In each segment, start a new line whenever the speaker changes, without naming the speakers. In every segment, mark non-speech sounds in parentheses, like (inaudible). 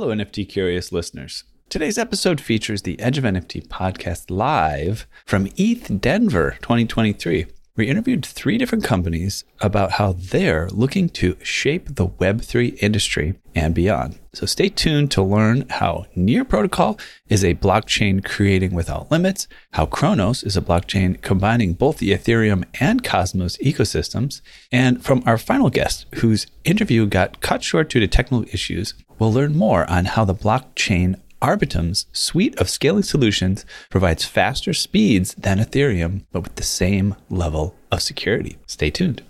Hello, NFT curious listeners. Today's episode features the Edge of NFT podcast live from ETH Denver 2023. We interviewed three different companies about how they're looking to shape the Web3 industry and beyond. So stay tuned to learn how Near Protocol is a blockchain creating without limits, how Cronos is a blockchain combining both the Ethereum and Cosmos ecosystems, and from our final guest, whose interview got cut short due to technical issues, we'll learn more on how the blockchain Arbitrum's suite of scaling solutions provides faster speeds than Ethereum, but with the same level of security. Stay tuned.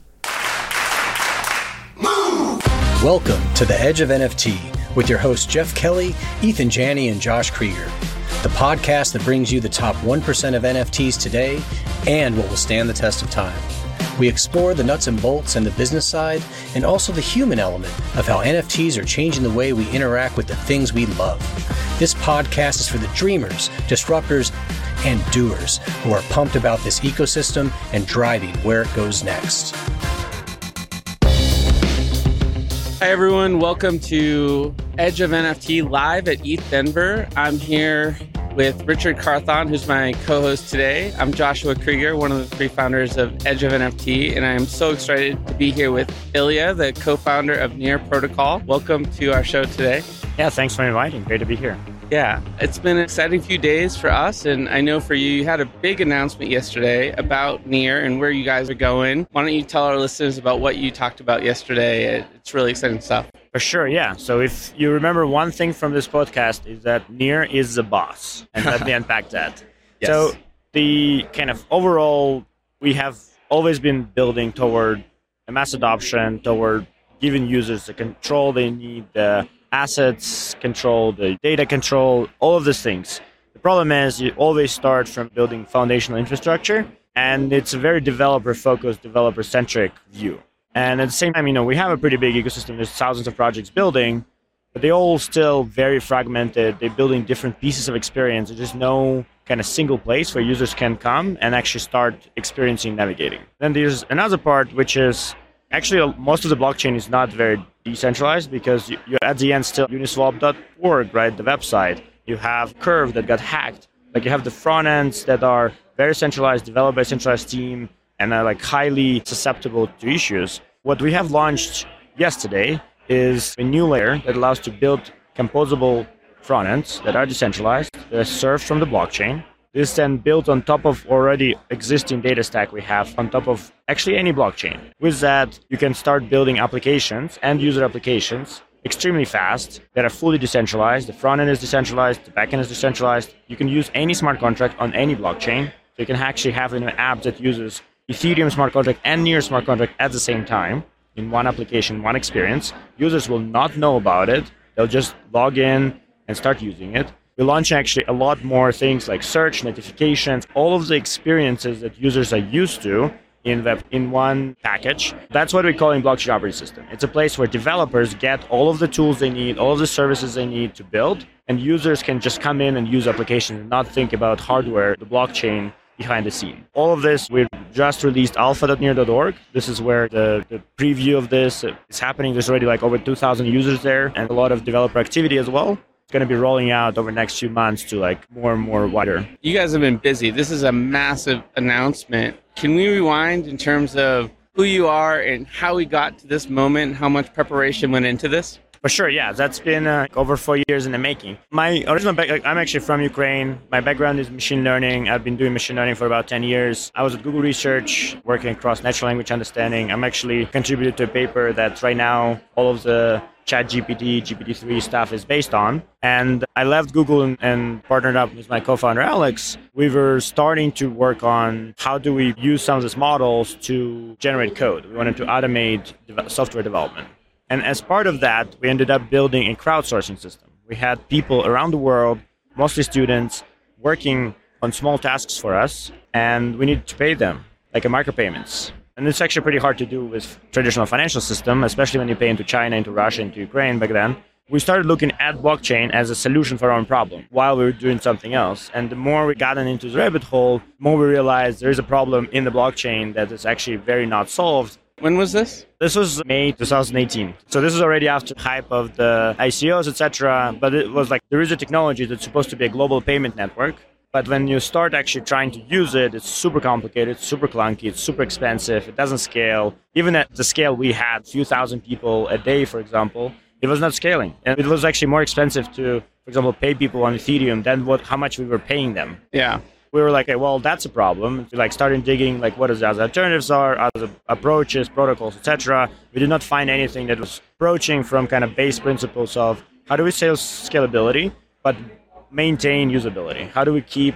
Welcome to the Edge of NFT with your hosts Jeff Kelly, Ethan Janney, and Josh Krieger, the podcast that brings you the top 1% of NFTs today and what will stand the test of time. We explore the nuts and bolts and the business side, and also the human element of how NFTs are changing the way we interact with the things we love. This podcast is for the dreamers, disruptors, and doers who are pumped about this ecosystem and driving where it goes next.
Hi, everyone. Welcome to Edge of NFT live at ETH Denver. I'm here with Richard Carthon, who's my co host today. I'm Joshua Krieger, one of the three founders of Edge of NFT, and I am so excited to be here with Ilya, the co founder of Near Protocol. Welcome to our show today.
Yeah, thanks for inviting. Great to be here.
Yeah, it's been an exciting few days for us, and I know for you, you had a big announcement yesterday about Near and where you guys are going. Why don't you tell our listeners about what you talked about yesterday? It's really exciting stuff.
For sure, yeah. So if you remember one thing from this podcast is that Near is the boss, and let me unpack that.
Yes.
So the kind of overall, we have always been building toward a mass adoption, toward giving users the control they need, the assets control, the data control, all of these things. The problem is you always start from building foundational infrastructure, and it's a very developer focused, developer centric view. And at the same time, you know, we have a pretty big ecosystem. There's thousands of projects building, but they all still very fragmented. They're building different pieces of experience. There's no kind of single place where users can come and actually start experiencing navigating. Then there's another part, which is actually most of the blockchain is not very decentralized because you, you at the end still uniswap.org, right? The website. You have Curve that got hacked. Like you have the front ends that are very centralized, developed by a centralized team, and are like highly susceptible to issues. What we have launched yesterday is a new layer that allows to build composable front ends that are decentralized, that are served from the blockchain. This then built on top of already existing data stack we have on top of actually any blockchain. With that, you can start building applications and user applications extremely fast that are fully decentralized. The front end is decentralized, the back end is decentralized. You can use any smart contract on any blockchain. So you can actually have an app that uses Ethereum smart contract and Near smart contract at the same time in one application, one experience. Users will not know about it. They'll just log in and start using it. We launch actually a lot more things like search, notifications, all of the experiences that users are used to in web in one package. That's what we call in blockchain operating system. It's a place where developers get all of the tools they need, all of the services they need to build, and users can just come in and use applications and not think about hardware, the blockchain behind the scene. All of this, we just released alpha.near.org. This is where the, the preview of this is happening. There's already like over 2,000 users there and a lot of developer activity as well going to be rolling out over the next few months to like more and more wider.
You guys have been busy. This is a massive announcement. Can we rewind in terms of who you are and how we got to this moment, how much preparation went into this?
For sure, yeah, that's been uh, over four years in the making. My original back, I'm actually from Ukraine. My background is machine learning. I've been doing machine learning for about 10 years. I was at Google Research working across natural language understanding. I'm actually contributed to a paper that right now all of the Chat GPT, GPT-3 stuff is based on. And I left Google and, and, partnered up with my co-founder Alex. We were starting to work on how do we use some of these models to generate code. We wanted to automate software development. And as part of that, we ended up building a crowdsourcing system. We had people around the world, mostly students, working on small tasks for us, and we needed to pay them, like a micropayments. And it's actually pretty hard to do with traditional financial system, especially when you pay into China, into Russia, into Ukraine back then. We started looking at blockchain as a solution for our own problem while we were doing something else. And the more we got into the rabbit hole, the more we realized there is a problem in the blockchain that is actually very not solved.
When was this?
This was May 2018. So this is already after hype of the ICOs, etc. But it was like there is a technology that's supposed to be a global payment network. But when you start actually trying to use it, it's super complicated, it's super clunky, it's super expensive, it doesn't scale. Even at the scale we had, a few thousand people a day, for example, it was not scaling. And it was actually more expensive to, for example, pay people on Ethereum than what how much we were paying them.
Yeah.
We were like, okay, well, that's a problem. We like started digging like what is other alternatives are, other approaches, protocols, etc. We did not find anything that was approaching from kind of base principles of how do we scale scalability, but maintain usability? How do we keep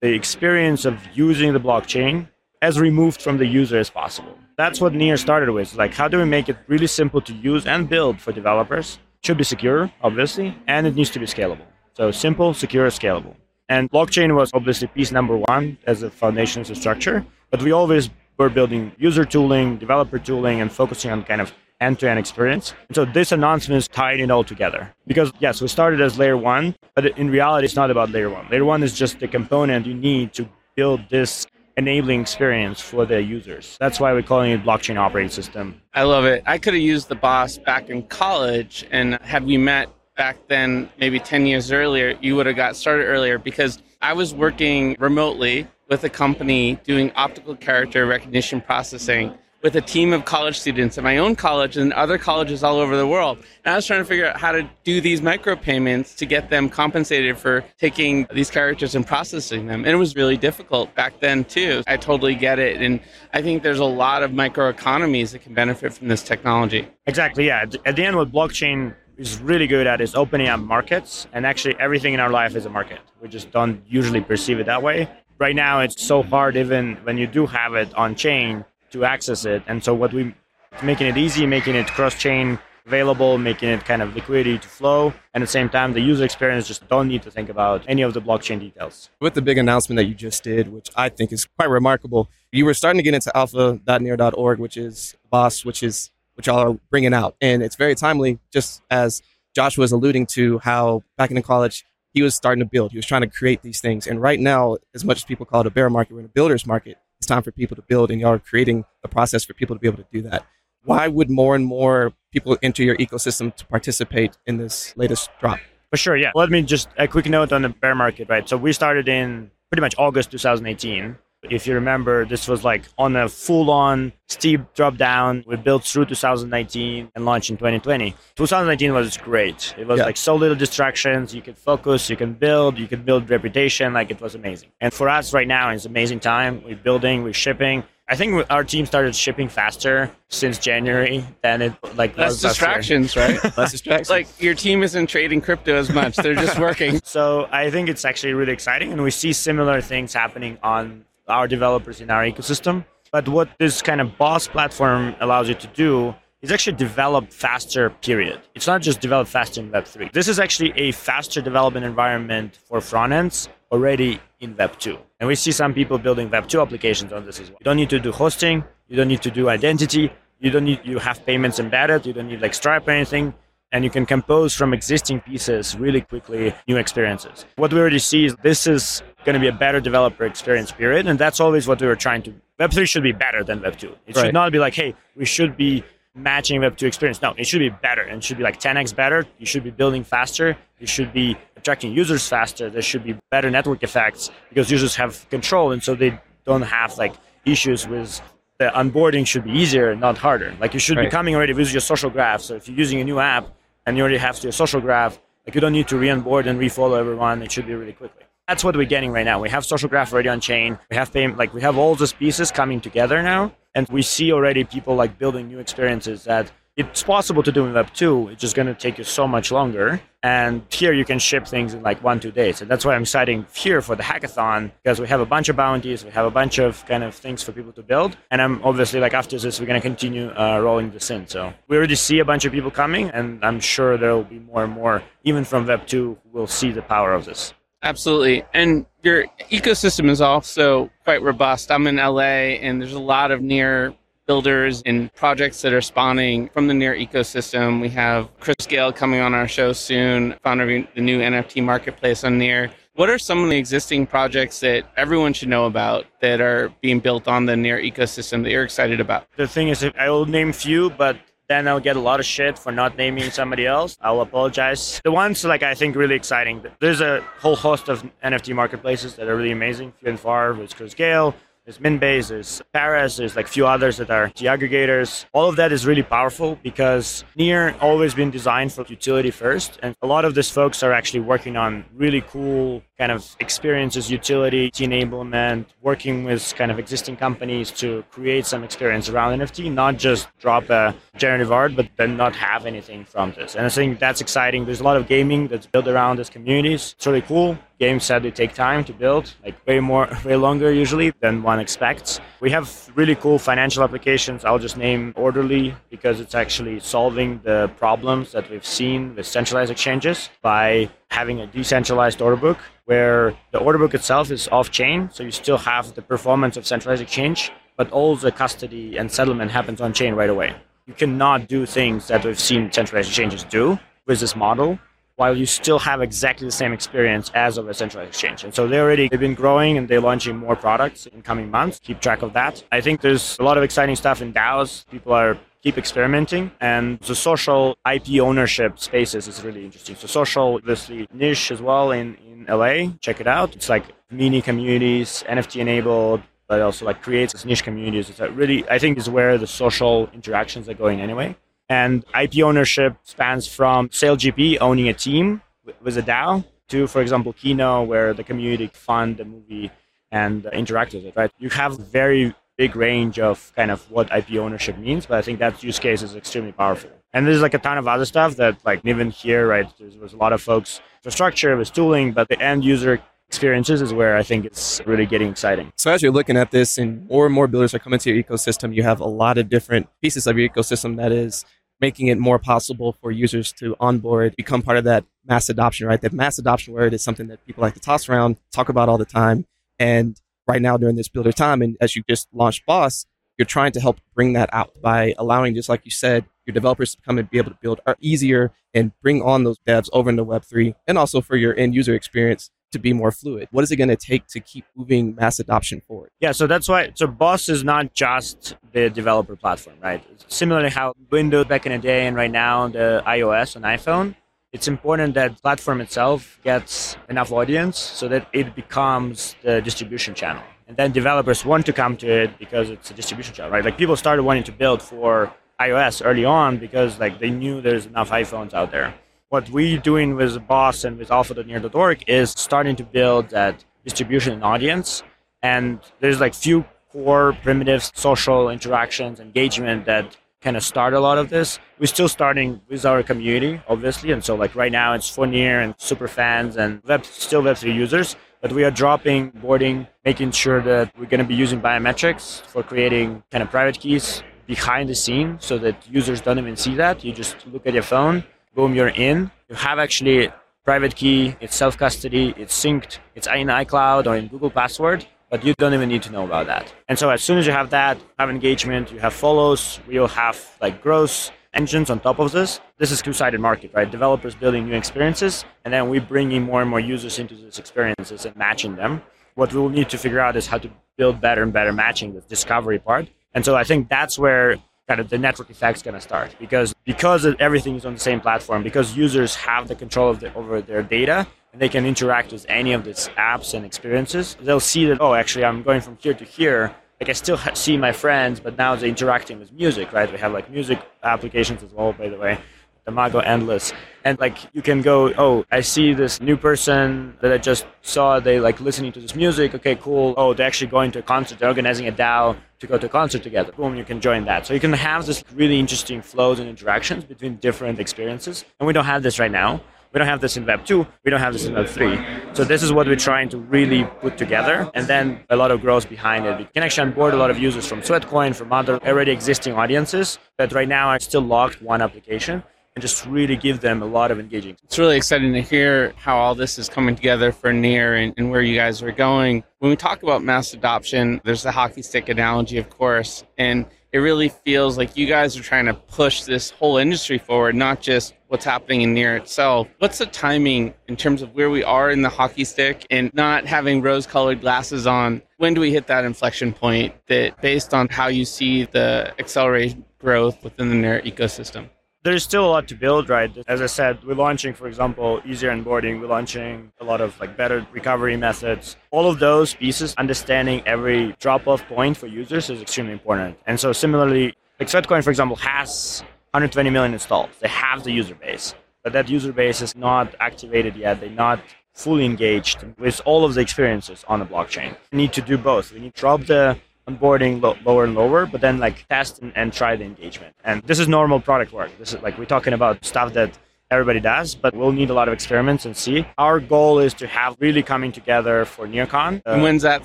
the experience of using the blockchain as removed from the user as possible? That's what Near started with. Like, how do we make it really simple to use and build for developers? Should be secure, obviously, and it needs to be scalable. So simple, secure, scalable. And blockchain was obviously piece number one as a foundation as a structure, but we always were building user tooling, developer tooling, and focusing on kind of end-to-end experience. And so this announcement is tying it all together. Because yes, we started as layer one, but in reality, it's not about layer one. Layer one is just the component you need to build this enabling experience for the users. That's why we're calling it blockchain operating system.
I love it. I could have used the boss back in college, and had we met back then, maybe 10 years earlier, you would have got started earlier because I was working remotely with a company doing optical character recognition processing with a team of college students at my own college and other colleges all over the world. And I was trying to figure out how to do these micropayments to get them compensated for taking these characters and processing them. And it was really difficult back then, too. I totally get it. And I think there's a lot of microeconomies that can benefit from this technology.
Exactly. Yeah. At the end, what blockchain is really good at is opening up markets. And actually, everything in our life is a market. We just don't usually perceive it that way. Right now, it's so hard, even when you do have it on chain, to access it. And so what we making it easy, making it cross-chain available, making it kind of liquidity to flow. And at the same time, the user experience just don't need to think about any of the blockchain details.
With the big announcement that you just did, which I think is quite remarkable, you were starting to get into alpha.near.org, which is boss, which is which y'all are bringing out. And it's very timely, just as Joshua was alluding to how back in the college, he was starting to build. He was trying to create these things. And right now, as much as people call it a bear market, we're in a builder's market it's time for people to build, and y'all are creating the process for people to be able to do that. Why would more and more people enter your ecosystem to participate in this latest drop?
For sure, yeah. Let me just a quick note on the bear market, right? So we started in pretty much August 2018. If you remember, this was like on a full on steep drop down. We built through 2019 and launched in 2020. 2019 was great. It was yeah. like so little distractions. You could focus, you can build, you can build reputation. Like it was amazing. And for us right now, it's amazing time. We're building, we're shipping. I think our team started shipping faster since January than it like
less distractions, right? (laughs)
less distractions.
Like your team isn't trading crypto as much; they're just working. (laughs)
so I think it's actually really exciting, and we see similar things happening on our developers in our ecosystem. But what this kind of boss platform allows you to do is actually develop faster, period. It's not just develop faster in Web3. This is actually a faster development environment for front ends already in Web2. And we see some people building Web2 applications on this as well. You don't need to do hosting, you don't need to do identity, you don't need you have payments embedded, you don't need like Stripe or anything and you can compose from existing pieces really quickly new experiences. What we already see is this is going to be a better developer experience period, and that's always what we were trying to. Web3 should be better than Web2. It right. should not be like, hey, we should be matching Web2 experience. No, it should be better and should be like 10x better. You should be building faster. You should be attracting users faster. There should be better network effects because users have control, and so they don't have like issues with the onboarding should be easier, not harder. Like you should right. be coming already with your social graph. So if you're using a new app and you already have your social graph, like you don't need to re-onboard and refollow everyone. It should be really quickly. That's what we're getting right now. We have social graph already on chain. We have payment, like we have all those pieces coming together now, and we see already people like building new experiences that it's possible to do in Web 2. It's just going to take you so much longer. And here you can ship things in like one, two days. And that's why I'm citing here for the hackathon because we have a bunch of bounties, we have a bunch of kind of things for people to build. And I'm obviously like after this, we're going to continue uh, rolling this in. So we already see a bunch of people coming, and I'm sure there will be more and more, even from Web 2, who will see the power of this.
Absolutely. And your ecosystem is also quite robust. I'm in LA, and there's a lot of near builders and projects that are spawning from the Near ecosystem. We have Chris Gale coming on our show soon, founder of the new NFT marketplace on Near. What are some of the existing projects that everyone should know about that are being built on the Near ecosystem that you're excited about?
The thing is, I will name few, but then I'll get a lot of shit for not naming somebody else. I'll apologize. The ones like I think really exciting. There's a whole host of NFT marketplaces that are really amazing. And far with Chris Gale, there's Mintbase, there's Paras, there's like a few others that are aggregators. All of that is really powerful because Near always been designed for utility first. And a lot of these folks are actually working on really cool kind of experiences, utility, enablement, working with kind of existing companies to create some experience around NFT, not just drop a generative art, but then not have anything from this. And I think that's exciting. There's a lot of gaming that's built around these communities. It's really cool. Games sadly take time to build, like way more, (laughs) way longer usually than one expects. We have really cool financial applications. I'll just name Orderly because it's actually solving the problems that we've seen with centralized exchanges by having a decentralized order book where the order book itself is off chain. So you still have the performance of centralized exchange, but all the custody and settlement happens on chain right away. You cannot do things that we've seen centralized exchanges do with this model while you still have exactly the same experience as of a centralized exchange. And so they already they've been growing and they're launching more products in coming months. Keep track of that. I think there's a lot of exciting stuff in DAOs. People are keep experimenting and the social IP ownership spaces is really interesting. So social obviously niche as well in, in LA. Check it out. It's like mini communities, NFT enabled, but also like creates this niche communities. It's really I think is where the social interactions are going anyway. And IP ownership spans from SailGP owning a team with a DAO to, for example, Kino, where the community fund the movie and uh, interact with it, right? You have very big range of kind of what IP ownership means, but I think that use case is extremely powerful. And there's like a ton of other stuff that like even here, right? There was a lot of folks infrastructure, with tooling, but the end user experiences is where I think it's really getting exciting.
So as you're looking at this and more and more builders are coming to your ecosystem, you have a lot of different pieces of your ecosystem that is making it more possible for users to onboard, become part of that mass adoption, right? That mass adoption word is something that people like to toss around, talk about all the time. And right now during this builder time, and as you just launched Boss, you're trying to help bring that out by allowing, just like you said, your developers to come and be able to build easier and bring on those devs over into Web3 and also for your end user experience to be more fluid? What is it going to take to keep moving mass adoption forward?
Yeah, so that's why. So Boss is not just the developer platform, right? Similarly, how Windows back in the day and right now the iOS and iPhone, it's important that platform itself gets enough audience so that it becomes the distribution channel. And then developers want to come to it because it's a distribution channel, right? Like people started wanting to build for iOS early on because like they knew there's enough iPhones out there what we're doing with Boss and with alpha.near.org is starting to build that distribution and audience. And there's like few core primitive social interactions, engagement that kind of start a lot of this. We're still starting with our community, obviously. And so like right now it's for near and super fans and web still Web3 users. But we are dropping boarding, making sure that we're going to be using biometrics for creating kind of private keys behind the scene so that users don't even see that. You just look at your phone boom, you're in. You have actually private key, it's self custody, it's synced, it's in iCloud or in Google Password, but you don't even need to know about that. And so as soon as you have that, have engagement, you have follows, we'll have like growth engines on top of this. This is two-sided market, right? Developers building new experiences, and then we bringing more and more users into these experiences and matching them. What we'll need to figure out is how to build better and better matching, the discovery part. And so I think that's where kind of the network effect is going to start because because everything is on the same platform because users have the control of the, over their data and they can interact with any of these apps and experiences they'll see that oh actually i'm going from here to here like i still see my friends but now they're interacting with music right we have like music applications as well by the way Imago Endless. And like you can go, oh, I see this new person that I just saw. They like listening to this music. Okay, cool. Oh, they're actually going to a concert. They're organizing a DAO to go to a concert together. Boom, you can join that. So you can have this really interesting flows and interactions between different experiences. And we don't have this right now. We don't have this in Web 2. We don't have this in Web 3. So this is what we're trying to really put together. And then a lot of growth behind it. We can actually onboard a lot of users from Sweatcoin, from other already existing audiences that right now are still locked one application and just really give them a lot of engaging.
It's really exciting to hear how all this is coming together for Near and, and, where you guys are going. When we talk about mass adoption, there's the hockey stick analogy, of course, and it really feels like you guys are trying to push this whole industry forward, not just what's happening in near itself. What's the timing in terms of where we are in the hockey stick and not having rose colored glasses on? When do we hit that inflection point that based on how you see the accelerated growth within the near ecosystem?
There's still a lot to build, right? As I said, we're launching, for example, easier onboarding. We're launching a lot of like better recovery methods. All of those pieces, understanding every drop-off point for users is extremely important. And so similarly, like Sweatcoin, for example, has 120 million installs. They have the user base, but that user base is not activated yet. They're not fully engaged with all of the experiences on the blockchain. We need to do both. We need to drop the onboarding lo- lower and lower, but then like test and, and try the engagement. And this is normal product work. This is like we're talking about stuff that everybody does, but we'll need a lot of experiments and see. Our goal is to have really coming together for NearCon.
Uh, and when's that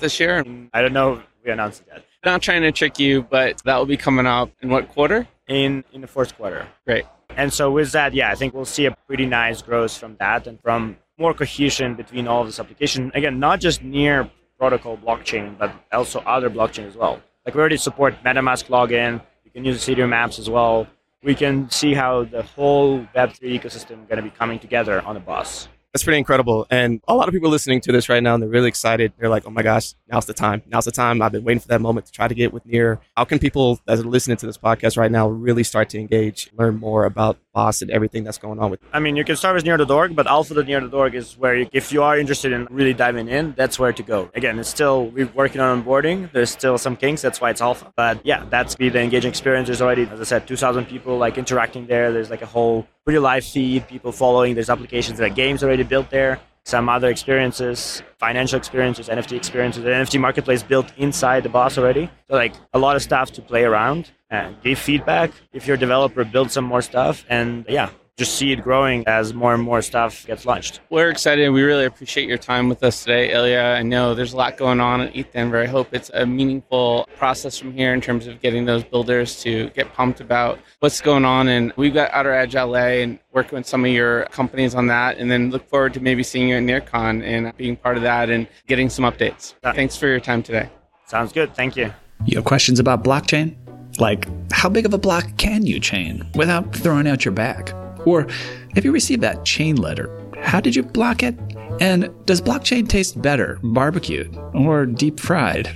this year?
I don't know. We announced it yet.
Not trying to trick you, but that will be coming up in what quarter?
In in the fourth quarter.
Great.
And so with that, yeah, I think we'll see a pretty nice growth from that and from more cohesion between all of this application. Again, not just near protocol blockchain, but also other blockchain as well. Like we already support MetaMask login. You can use Ethereum apps as well. We can see how the whole Web3 ecosystem is going to be coming together on a bus
that's pretty incredible. And a lot of people listening to this right now, and they're really excited. They're like, oh my gosh, now's the time. Now's the time. I've been waiting for that moment to try to get with Near. How can people that are listening to this podcast right now really start to engage, learn more about Boss and everything that's going on with
I mean, you can start with Near.org, but alpha.near.org is where, you, if you are interested in really diving in, that's where to go. Again, it's still, we're working on onboarding. There's still some kinks. That's why it's alpha. But yeah, that's be the engaging experience. There's already, as I said, 2,000 people like interacting there. There's like a whole pretty live feed, people following. There's applications that games already built there. Some other experiences, financial experiences, NFT experiences, the NFT marketplace built inside the boss already. So like a lot of stuff to play around and give feedback. If you're a developer, build some more stuff. And yeah, just see it growing as more and more stuff gets launched.
We're excited. We really appreciate your time with us today, Ilya. I know there's a lot going on at ETH Denver. I hope it's a meaningful process from here in terms of getting those builders to get pumped about what's going on. And we've got Outer Edge LA and working with some of your companies on that. And then look forward to maybe seeing you at NearCon and being part of that and getting some updates. Thanks for your time today.
Sounds good. Thank you.
You have questions about blockchain? Like, how big of a block can you chain without throwing out your back? Or if you received that chain letter, how did you block it? And does blockchain taste better barbecued or deep fried?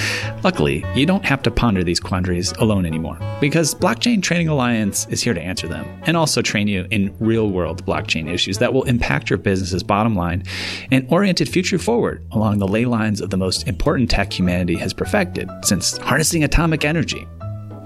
(laughs) Luckily, you don't have to ponder these quandaries alone anymore because Blockchain Training Alliance is here to answer them and also train you in real world blockchain issues that will impact your business's bottom line and oriented future forward along the ley lines of the most important tech humanity has perfected since harnessing atomic energy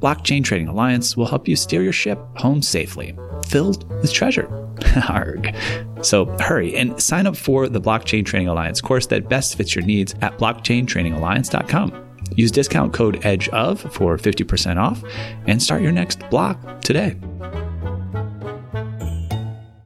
Blockchain Training Alliance will help you steer your ship home safely, filled with treasure. (laughs) Arg. So hurry and sign up for the Blockchain Training Alliance course that best fits your needs at blockchaintrainingalliance.com. Use discount code EDGEOF for 50% off and start your next block today.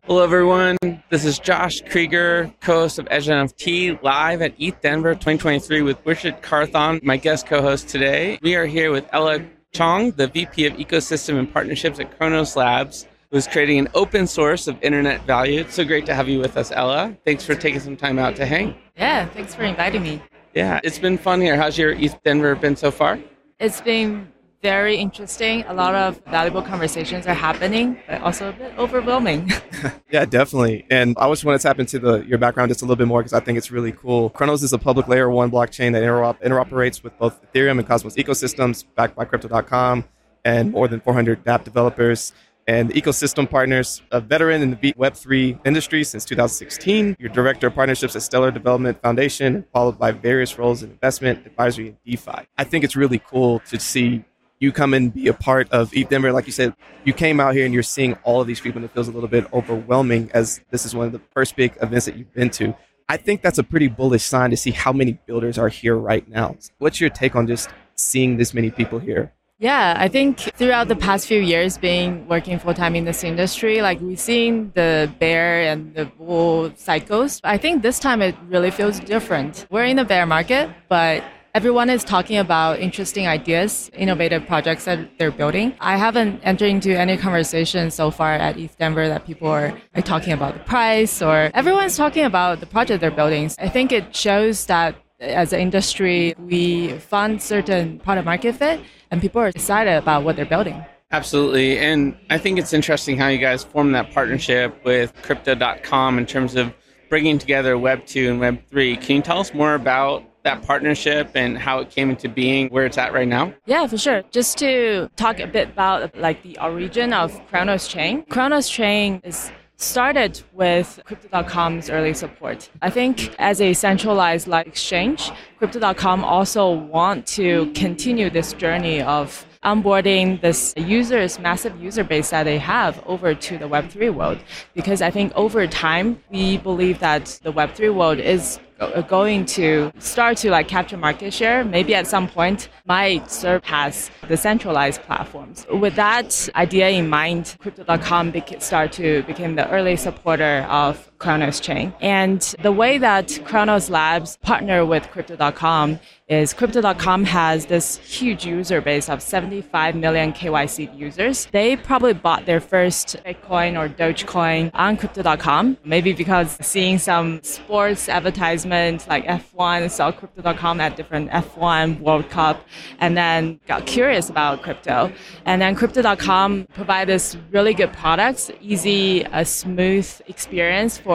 Hello, everyone. This is Josh Krieger, co host of Edge NFT, live at ETH Denver 2023 with Richard Carthon, my guest co host today. We are here with Ella Qiang, the VP of Ecosystem and Partnerships at Cronos Labs, who's creating an open source of internet value. It's so great to have you with us, Ella. Thanks for taking some time out to hang.
Yeah, thanks for inviting me.
Yeah, it's been fun here. How's your ETH Denver been so far?
It's been very interesting. A lot of valuable conversations are happening, but also a bit overwhelming. (laughs)
yeah, definitely. And I just want to tap into the your background just a little bit more because I think it's really cool. Cronos is a public layer one blockchain that interop- interoperates with both Ethereum and Cosmos ecosystems, backed by Crypto.com and more than 400 dApp developers and ecosystem partners, a veteran in the Web3 industry since 2016. Your director of partnerships at Stellar Development Foundation, followed by various roles in investment, advisory, and DeFi. I think it's really cool to see you come and be a part of ETH Denver. Like you said, you came out here and you're seeing all of these people, and it feels a little bit overwhelming as this is one of the first big events that you've been to. I think that's a pretty bullish sign to see how many builders are here right now. What's your take on just seeing this many people here?
Yeah, I think throughout the past few years being working full time in this industry, like we've seen the bear and the bull cycles. I think this time it really feels different. We're in the bear market, but everyone is talking about interesting ideas, innovative projects that they're building. I haven't entered into any conversation so far at ETH Denver that people are, are talking about the price or everyone's talking about the project they're building. I think it shows that as an industry, we fund certain product market fit and people are excited about what they're building.
Absolutely. And I think it's interesting how you guys formed that partnership with crypto.com in terms of bringing together Web 2 and Web 3. Can you tell us more about that partnership and how it came into being where it's at right now?
Yeah, for sure. Just to talk a bit about like the origin of Cronos Chain. Cronos Chain is started with crypto.com's early support. I think as a centralized light exchange, crypto.com also want to continue this journey of onboarding this users, massive user base that they have over to the Web3 world. Because I think over time, we believe that the Web3 world is going to start to like capture market share, maybe at some point might surpass the centralized platforms. With that idea in mind, Crypto.com start to become the early supporter of Cronos chain. And the way that Cronos Labs partner with Crypto.com is Crypto.com has this huge user base of 75 million KYC users. They probably bought their first Bitcoin or Dogecoin on Crypto.com, maybe because seeing some sports advertisements like F1, saw Crypto.com at different F1 World Cup, and then got curious about crypto. And then Crypto.com provide this really good products, easy, a smooth experience for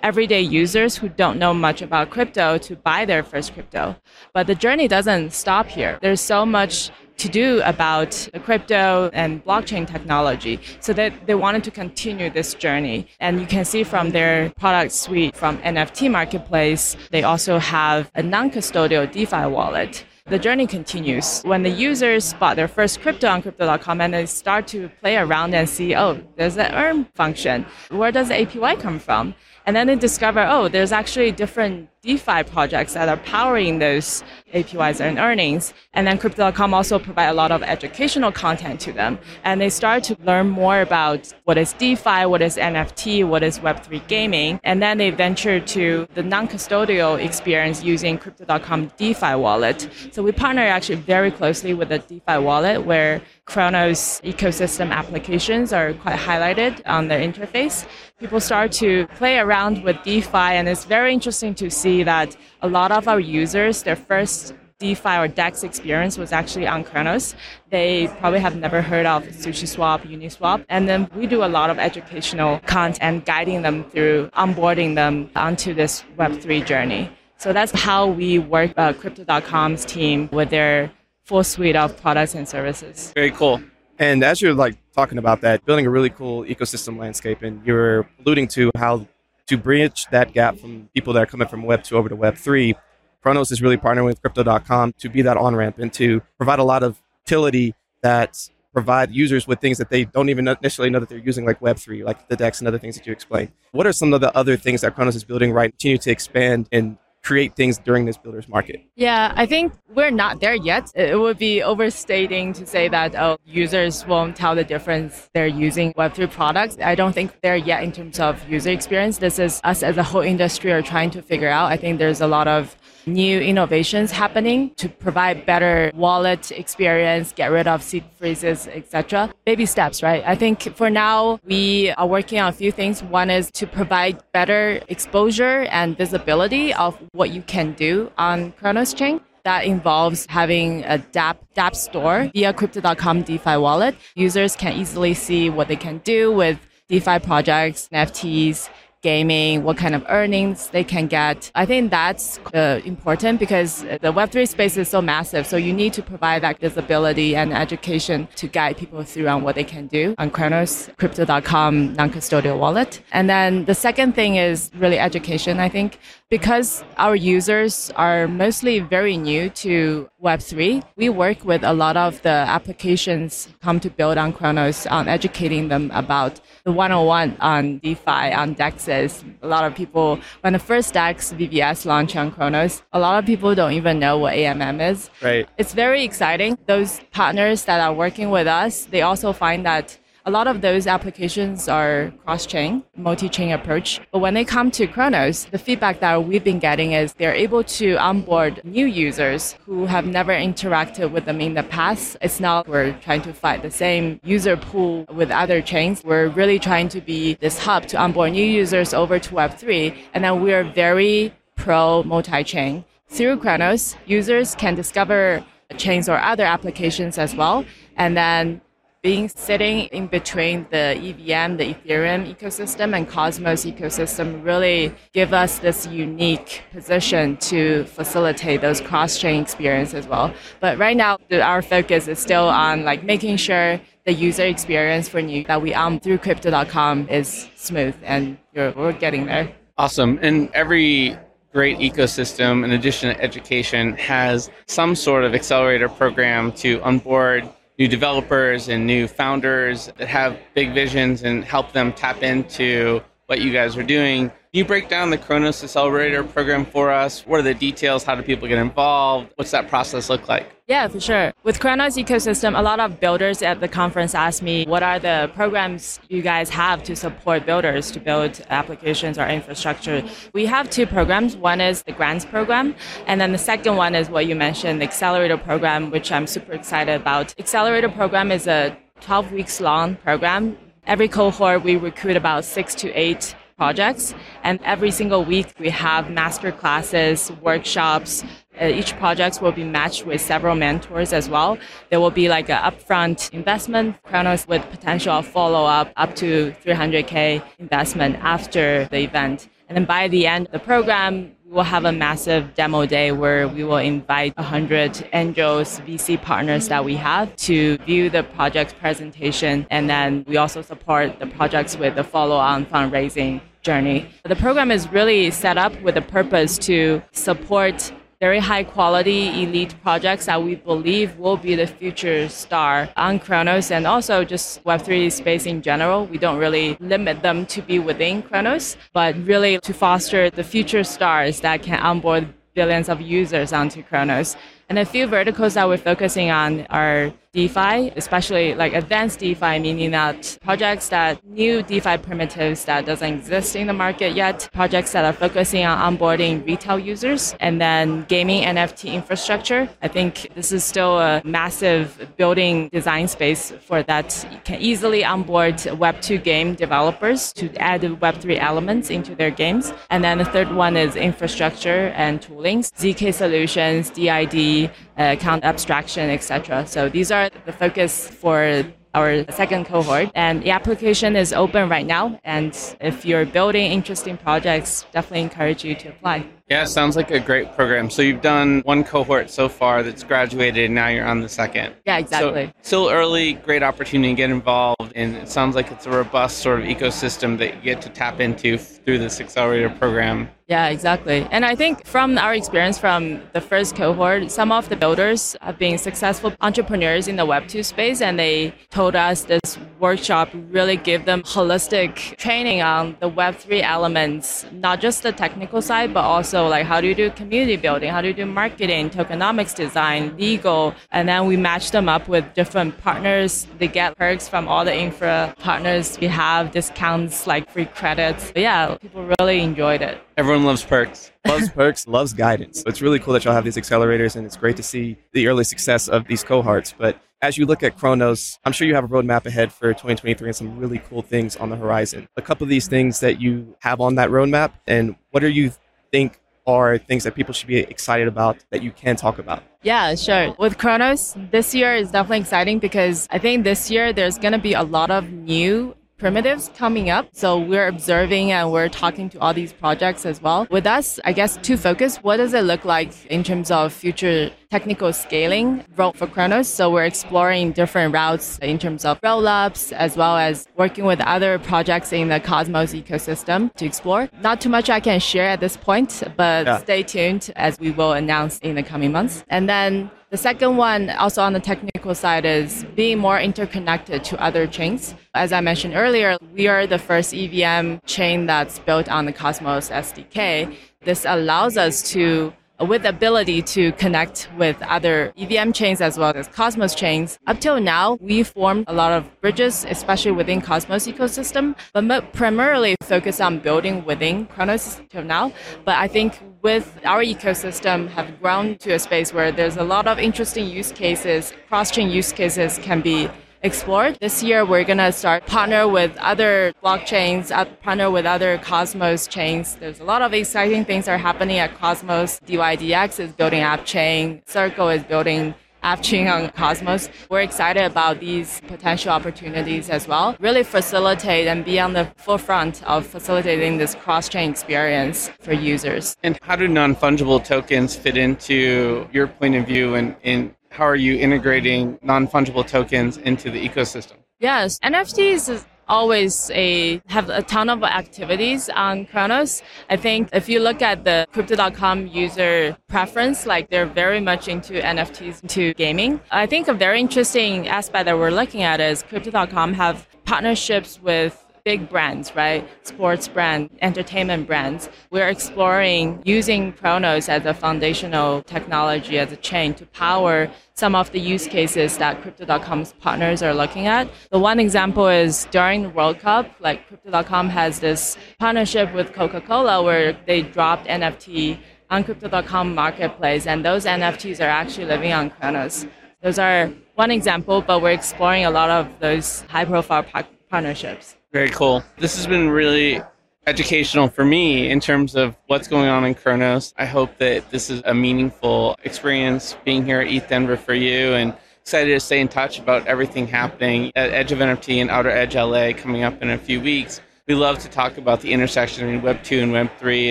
everyday users who don't know much about crypto to buy their first crypto. But the journey doesn't stop here. There's so much to do about the crypto and blockchain technology. So that they wanted to continue this journey. And you can see from their product suite from NFT marketplace, they also have a non-custodial DeFi wallet the journey continues. When the users bought their first crypto on crypto.com and they start to play around and see, oh, there's an earn function. Where does the APY come from? And then they discover, oh, there's actually different DeFi projects that are powering those APYs and earnings. And then Crypto.com also provide a lot of educational content to them. And they start to learn more about what is DeFi, what is NFT, what is Web3 gaming. And then they venture to the non-custodial experience using Crypto.com DeFi wallet. So we partner actually very closely with the DeFi wallet where Cronos ecosystem applications are quite highlighted on their interface. People start to play around with DeFi, and it's very interesting to see that a lot of our users, their first DeFi or DEX experience was actually on Cronos. They probably have never heard of SushiSwap, Uniswap. And then we do a lot of educational content and guiding them through onboarding them onto this Web3 journey. So that's how we work uh, Crypto.com's team with their full suite of products and services.
Very cool.
And as you're like talking about that, building a really cool ecosystem landscape, and you're alluding to how to bridge that gap from people that are coming from Web 2 over to Web 3, Cronos is really partnering with Crypto.com to be that on ramp and to provide a lot of utility that provide users with things that they don't even necessarily know that they're using, like Web3, like the DEX and other things that you explained. What are some of the other things that Cronos is building right, continue to expand and create things during this builder's market?
Yeah, I think we're not there yet. It would be overstating to say that oh, users won't tell the difference they're using Web3 products. I don't think they're yet in terms of user experience. This is us as a whole industry are trying to figure out. I think there's a lot of new innovations happening to provide better wallet experience, get rid of seed phrases, etc. Baby steps, right? I think for now we are working on a few things. One is to provide better exposure and visibility of what you can do on Cronos Chain. That involves having a dApp, dApp store via Crypto.com DeFi wallet. Users can easily see what they can do with DeFi projects, NFTs, gaming, what kind of earnings they can get. I think that's uh, important because the Web3 space is so massive. So you need to provide that visibility and education to guide people through on what they can do on Cronos, crypto.com non-custodial wallet. And then the second thing is really education, I think. Because our users are mostly very new to Web3, we work with a lot of the applications come to build on Cronos on educating them about the 101 on DeFi, on DEXs. A lot of people, when the first DEX VVS launched on Cronos, a lot of people don't even know what AMM is.
Right.
It's very exciting. Those partners that are working with us, they also find that a lot of those applications are cross-chain, multi-chain approach. But when they come to Cronos, the feedback that we've been getting is they're able to onboard new users who have never interacted with them in the past. It's not we're trying to fight the same user pool with other chains. We're really trying to be this hub to onboard new users over to Web3. And then we're very pro multi-chain. Through Cronos, users can discover chains or other applications as well. And then being sitting in between the EVM, the Ethereum ecosystem and Cosmos ecosystem really give us this unique position to facilitate those cross-chain experience as well. But right now, our focus is still on like making sure the user experience for new that we um through crypto.com is smooth and we're getting there.
Awesome. And every great ecosystem, in addition to education, has some sort of accelerator program to onboard new developers and new founders that have big visions and help them tap into what you guys are doing. Can you break down the Cronos Accelerator program for us? What are the details? How do people get involved? What's that process look like?
Yeah, for sure. With Cronos ecosystem, a lot of builders at the conference asked me, what are the programs you guys have to support builders to build applications or infrastructure? We have two programs. One is the grants program, and then the second one is what you mentioned, the accelerator program, which I'm super excited about. Accelerator program is a 12 weeks long program Every cohort, we recruit about six to eight projects. And every single week, we have master classes, workshops. Uh, each project will be matched with several mentors as well. There will be like an upfront investment, Kronos with potential follow up up to 300K investment after the event. And then by the end of the program, we will have a massive demo day where we will invite 100 angels, VC partners that we have to view the project's presentation. And then we also support the projects with the follow on fundraising journey. The program is really set up with a purpose to support very high quality elite projects that we believe will be the future star on Cronos and also just Web3 space in general. We don't really limit them to be within Cronos, but really to foster the future stars that can onboard billions of users onto Cronos. And a few verticals that we're focusing on are DeFi, especially like advanced DeFi, meaning that projects that new DeFi primitives that doesn't exist in the market yet, projects that are focusing on onboarding retail users, and then gaming NFT infrastructure. I think this is still a massive building design space for that. You can easily onboard Web2 game developers to add Web3 elements into their games. And then the third one is infrastructure and toolings, ZK solutions, DID, account abstraction, etc. So these are the focus for our second cohort. And the application is open right now. And if you're building interesting projects, definitely encourage you to apply.
Yeah, sounds like a great program. So you've done one cohort so far that's graduated, and now you're on the second.
Yeah, exactly.
So still early, great opportunity to get involved, and it sounds like it's a robust sort of ecosystem that you get to tap into through this accelerator program.
Yeah, exactly. And I think from our experience from the first cohort, some of the builders have been successful entrepreneurs in the Web2 space, and they told us this workshop really gave them holistic training on the Web3 elements, not just the technical side, but also like how do you do community building, how do you do marketing, tokenomics design, legal, and then we match them up with different partners. They get perks from all the infra partners. We have discounts like free credits. But yeah, people really enjoyed it.
Everyone loves perks.
Loves (laughs) perks, loves guidance. It's really cool that y'all have these accelerators, and it's great to see the early success of these cohorts. But as you look at Cronos, I'm sure you have a roadmap ahead for 2023 and some really cool things on the horizon. A couple of these things that you have on that roadmap, and what do you think are things that people should be excited about that you can talk about?
Yeah, sure. With Cronos, this year is definitely exciting because I think this year there's going to be a lot of new primitives coming up. So we're observing and we're talking to all these projects as well. With us, I guess to focus, what does it look like in terms of future technical scaling route for Cronos? So we're exploring different routes in terms of roll-ups as well as working with other projects in the Cosmos ecosystem to explore. Not too much I can share at this point, but yeah. stay tuned as we will announce in the coming months. And then the second one, also on the technical side, is being more interconnected to other chains. As I mentioned earlier, we are the first EVM chain that's built on the Cosmos SDK. This allows us to with the ability to connect with other EVM chains as well as Cosmos chains. Up till now, we formed a lot of bridges, especially within Cosmos ecosystem, but primarily focused on building within Cronos till now. But I think with our ecosystem have grown to a space where there's a lot of interesting use cases, cross-chain use cases can be explored. This year, we're going to start partner with other blockchains, uh, partner with other Cosmos chains. There's a lot of exciting things are happening at Cosmos. DYDX is building app chain. Circle is building app chain on Cosmos. We're excited about these potential opportunities as well. Really facilitate and be on the forefront of facilitating this cross-chain experience for users.
And how do non-fungible tokens fit into your point of view and in how are you integrating non-fungible tokens into the ecosystem?
Yes, NFTs is always a have a ton of activities on Cronos. I think if you look at the crypto.com user preference, like they're very much into NFTs, into gaming. I think a very interesting aspect that we're looking at is crypto.com have partnerships with big brands, right? Sports brand, entertainment brands. We're exploring using Cronos as a foundational technology, as a chain to power some of the use cases that Crypto.com's partners are looking at. The one example is during the World Cup, like Crypto.com has this partnership with Coca-Cola where they dropped NFT on Crypto.com marketplace, and those NFTs are actually living on Cronos. Those are one example, but we're exploring a lot of those high-profile partnerships.
Very cool. This has been really educational for me in terms of what's going on in Cronos. I hope that this is a meaningful experience being here at ETH Denver for you and excited to stay in touch about everything happening at Edge of NFT and Outer Edge LA coming up in a few weeks. We love to talk about the intersection between Web 2 and Web 3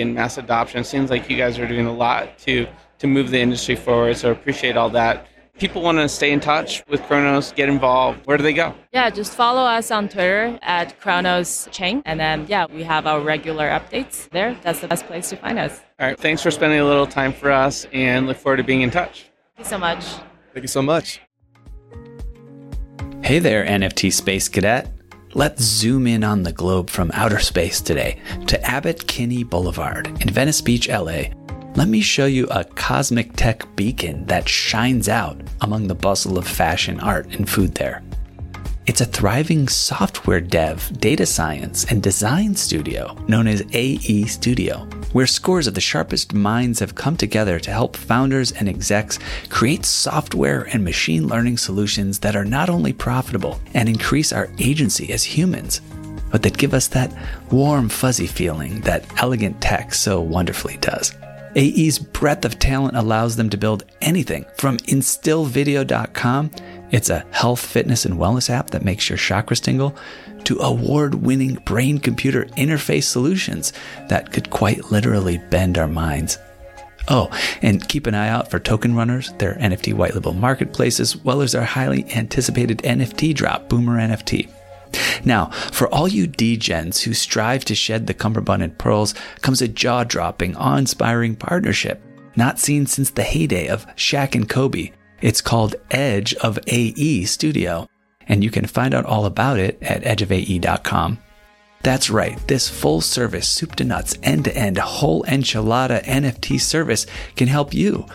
and mass adoption. It seems like you guys are doing a lot to to move the industry forward, so appreciate all that people want to stay in touch with Cronos, get involved, where do they go?
Yeah, just follow us on Twitter at Cronos Chain. And then, yeah, we have our regular updates there. That's the best place to find us.
All right. Thanks for spending a little time for us and look forward to being in touch.
Thank you so much.
Thank you so much.
Hey there, NFT Space Cadet. Let's zoom in on the globe from outer space today to Abbott Kinney Boulevard in Venice Beach, LA, let me show you a cosmic tech beacon that shines out among the bustle of fashion, art, and food there. It's a thriving software dev, data science, and design studio known as AE Studio, where scores of the sharpest minds have come together to help founders and execs create software and machine learning solutions that are not only profitable and increase our agency as humans, but that give us that warm, fuzzy feeling that elegant tech so wonderfully does. AE's breadth of talent allows them to build anything from instillvideo.com. It's a health, fitness, and wellness app that makes your chakras tingle, to award winning brain computer interface solutions that could quite literally bend our minds. Oh, and keep an eye out for Token Runners, their NFT white label marketplace, as well as our highly anticipated NFT drop, Boomer NFT. Now, for all you degens who strive to shed the cummerbund and pearls comes a jaw dropping, awe inspiring partnership, not seen since the heyday of Shaq and Kobe. It's called Edge of AE Studio, and you can find out all about it at edgeofae.com. That's right, this full service, soup to nuts, end to end, whole enchilada NFT service can help you,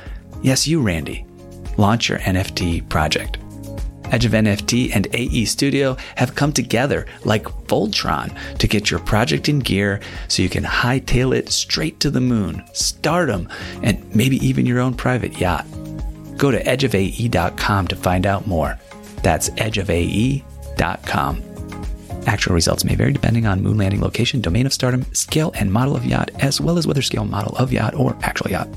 yes, you, Randy, launch your NFT project. Edge of NFT and AE Studio have come together like Voltron to get your project in gear so you can hightail it straight to the moon, stardom, and maybe even your own private yacht. Go to edgeofae.com to find out more. That's edgeofae.com. Actual results may vary depending on moon landing location, domain of stardom, scale and model of yacht, as well as whether scale model of yacht or actual yacht.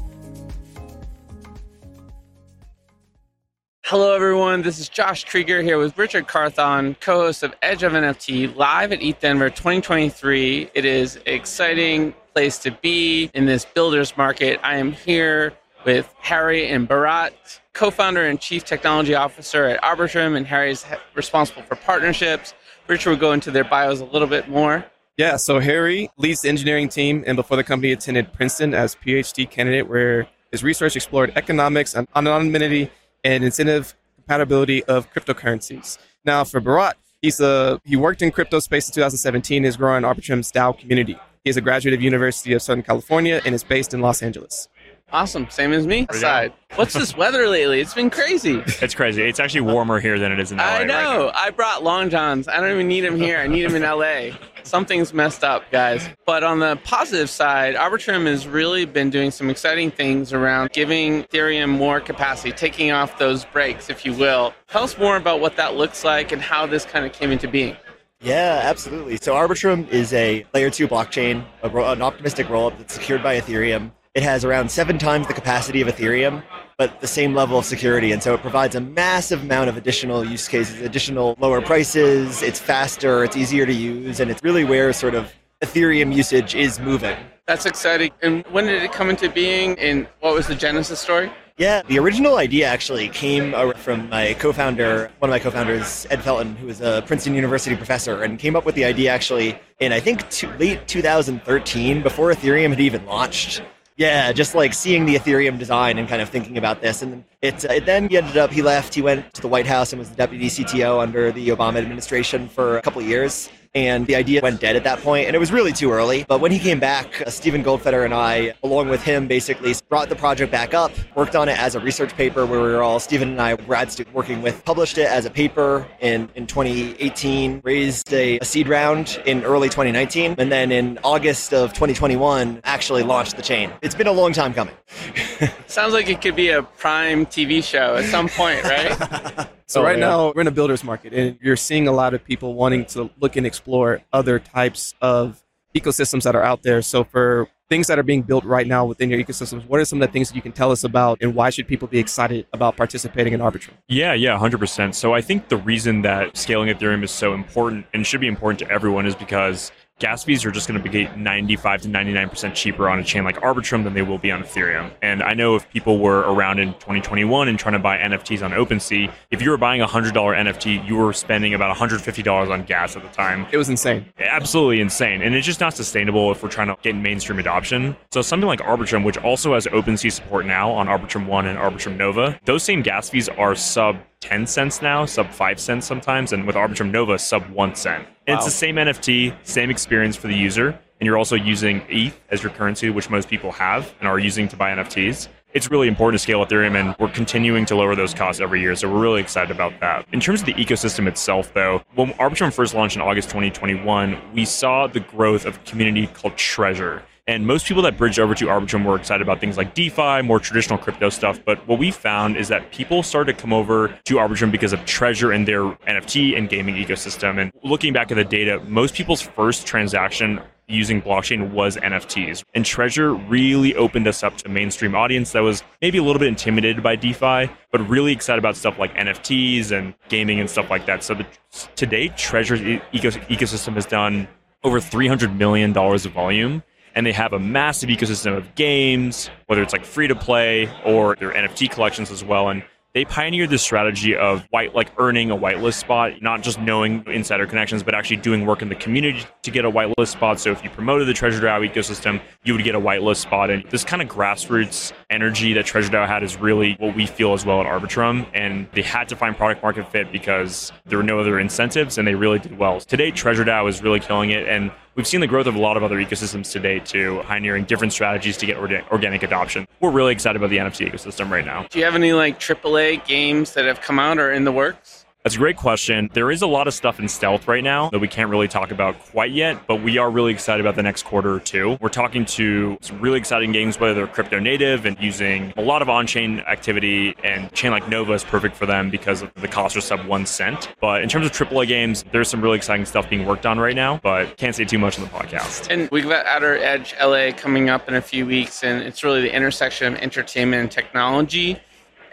Hello, everyone. This is Josh Krieger here with Richard Carthon, co host of Edge of NFT, live at ETH Denver 2023. It is an exciting place to be in this builder's market. I am here with Harry and Bharat, co founder and chief technology officer at Arbitrum, and Harry is responsible for partnerships. Richard will go into their bios a little bit more.
Yeah, so Harry leads the engineering team, and before the company attended Princeton as PhD candidate, where his research explored economics and anonymity and incentive compatibility of cryptocurrencies. Now, for Bharat, he's a he worked in crypto space in 2017. Is growing Arbitrum's DAO community. He is a graduate of University of Southern California and is based in Los Angeles.
Awesome. Same as me. Aside. What's this weather lately? It's been crazy.
It's crazy. It's actually warmer here than it is in LA.
I
right
know. I brought long johns. I don't even need them here. I need them in LA. Something's messed up, guys. But on the positive side, Arbitrum has really been doing some exciting things around giving Ethereum more capacity, taking off those brakes, if you will. Tell us more about what that looks like and how this kind of came into being.
Yeah, absolutely. So Arbitrum is a layer two blockchain, a an optimistic rollup that's secured by Ethereum. It has around seven times the capacity of Ethereum, but the same level of security. And so it provides a massive amount of additional use cases, additional lower prices. It's faster, it's easier to use, and it's really where sort of Ethereum usage is moving.
That's exciting. And when did it come into being? And what was the genesis story?
Yeah, the original idea actually came uh, from my co-founder, one of my co-founders, Ed Felten, who was a Princeton University professor, and came up with the idea actually in I think late 2013, before Ethereum had even launched. Yeah, just like seeing the Ethereum design and kind of thinking about this, and it, it then he ended up he left. He went to the White House and was the deputy CTO under the Obama administration for a couple years and the idea went dead at that point, and it was really too early. But when he came back, uh, Steven Goldfeder and I, along with him, basically brought the project back up, worked on it as a research paper where we were all, Steven and I, grad student working with, published it as a paper in, in 2018, raised a, a seed round in early 2019, and then in August of 2021, actually launched the chain. It's been a long time coming. (laughs)
Sounds like it could be a prime TV show at some point, right? (laughs)
So
Oh,
right
yeah.
now we're in a builder's market, and you're seeing a lot of people wanting to look and explore other types of ecosystems that are out there. So for things that are being built right now within your ecosystems, what are some of the things that you can tell us about, and why should people be excited about participating in Arbitrum?
Yeah, yeah, 100%. So I think the reason that scaling Ethereum is so important and should be important to everyone is because gas fees are just going to be 95 to 99% cheaper on a chain like Arbitrum than they will be on Ethereum. And I know if people were around in 2021 and trying to buy NFTs on OpenSea, if you were buying a $100 NFT, you were spending about $150 on gas at the time.
It was insane.
absolutely insane and it's just not sustainable if we're trying to get mainstream adoption so something like arbitrum which also has opensea support now on arbitrum 1 and arbitrum nova those same gas fees are sub 10 cents now sub 5 cents sometimes and with arbitrum nova sub 1 cent and it's the same nft same experience for the user and you're also using eth as your currency which most people have and are using to buy nfts it's really important to scale Ethereum, and we're continuing to lower those costs every year. So we're really excited about that. In terms of the ecosystem itself, though, when Arbitrum first launched in August 2021, we saw the growth of a community called Treasure. And most people that bridged over to Arbitrum were excited about things like DeFi, more traditional crypto stuff. But what we found is that people started to come over to Arbitrum because of Treasure and their NFT and gaming ecosystem. And looking back at the data, most people's first transaction using blockchain was NFTs. And Treasure really opened us up to a mainstream audience that was maybe a little bit intimidated by DeFi, but really excited about stuff like NFTs and gaming and stuff like that. So the, to date, Treasure's ecosystem has done over $300 million of volume. And they have a massive ecosystem of games, whether it's like free to play or their NFT collections as well. And they pioneered this strategy of white like earning a whitelist spot, not just knowing insider connections, but actually doing work in the community to get a whitelist spot. So if you promoted the Treasure DAO ecosystem, you would get a whitelist spot. And this kind of grassroots energy that Treasure DAO had is really what we feel as well at Arbitrum. And they had to find product market fit because there were no other incentives and they really did well. Today, Treasure DAO is really killing it. And We've seen the growth of a lot of other ecosystems today too, pioneering different strategies to get organic adoption. We're really excited about the NFT ecosystem right now.
Do you have any like AAA games that have come out or in the works?
That's a great question. There is a lot of stuff in stealth right now that we can't really talk about quite yet, but we are really excited about the next quarter or two. We're talking to some really exciting games, whether they're crypto native and using a lot of on chain activity, and chain like Nova is perfect for them because the cost are sub one cent. But in terms of AAA games, there's some really exciting stuff being worked on right now, but can't say too much on the podcast.
And we've got Outer Edge LA coming up in a few weeks, and it's really the intersection of entertainment and technology.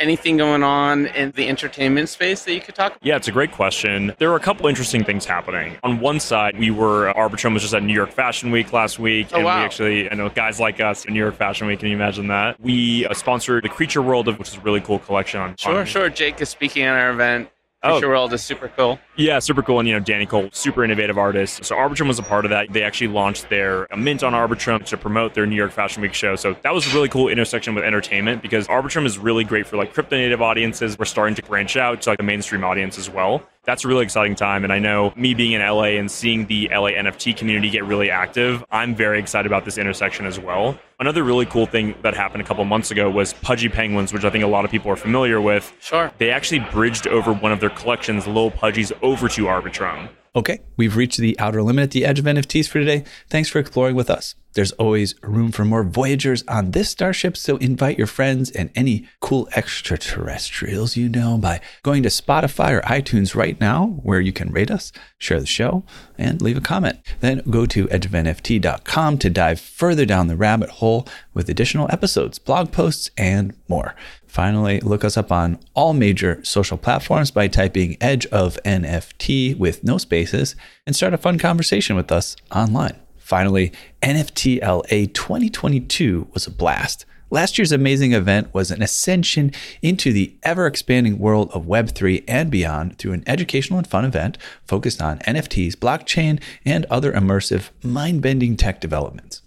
Anything going on in the entertainment space that you could talk about?
Yeah, it's a great question. There are a couple interesting things happening. On one side, we were Arbitrum was just at New York Fashion Week last week,
Oh,
and
wow.
we actually, I know guys like us in New York Fashion Week. Can you imagine that? We uh, sponsored the Creature World, of which is a really cool collection on.
Sure,
on-
sure. Jake is speaking at our event.
Oh.
Creature World is super cool.
Yeah, super cool. And, you know, Danny Cole, super innovative artist. So Arbitrum was a part of that. They actually launched their a mint on Arbitrum to promote their New York Fashion Week show. So that was a really cool intersection with entertainment because Arbitrum is really great for like crypto native audiences. We're starting to branch out to like the mainstream audience as well. That's a really exciting time. And I know me being in LA and seeing the LA NFT community get really active, I'm very excited about this intersection as well. Another really cool thing that happened a couple months ago was Pudgy Penguins, which I think a lot of people are familiar with.
Sure.
They actually bridged over one of their collections, Lil Pudgies, over to Arbitrum.
Okay, we've reached the outer limit at the edge of NFTs for today. Thanks for exploring with us. There's always room for more Voyagers on this starship, so invite your friends and any cool extraterrestrials you know by going to Spotify or iTunes right now, where you can rate us, share the show, and leave a comment. Then go to edgeofnft.com to dive further down the rabbit hole with additional episodes, blog posts, and more. Finally, look us up on all major social platforms by typing Edge of NFT with no spaces and start a fun conversation with us online. Finally, NFTLA 2022 was a blast. Last year's amazing event was an ascension into the ever expanding world of Web3 and beyond through an educational and fun event focused on NFTs, blockchain, and other immersive, mind bending tech developments.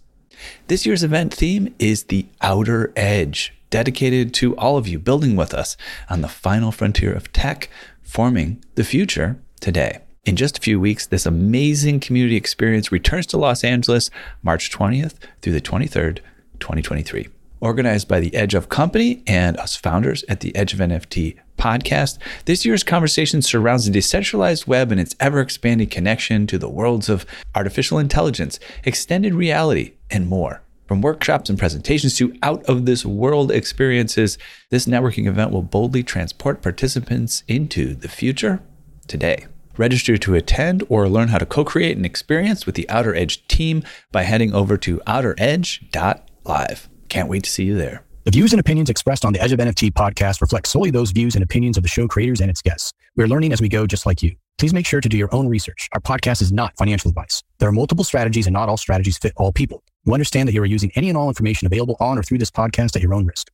This year's event theme is the Outer Edge, dedicated to all of you building with us on the final frontier of tech, forming the future today. In just a few weeks, this amazing community experience returns to Los Angeles March 20th through the 23rd, 2023. Organized by the Edge of Company and us founders at the Edge of NFT podcast, this year's conversation surrounds the decentralized web and its ever expanding connection to the worlds of artificial intelligence, extended reality, and more. From workshops and presentations to out of this world experiences, this networking event will boldly transport participants into the future today. Register to attend or learn how to co create an experience with the Outer Edge team by heading over to outeredge.live. Can't wait to see you there.
The views and opinions expressed on the Edge of NFT podcast reflect solely those views and opinions of the show creators and its guests. We're learning as we go, just like you. Please make sure to do your own research. Our podcast is not financial advice. There are multiple strategies, and not all strategies fit all people. Understand that you are using any and all information available on or through this podcast at your own risk.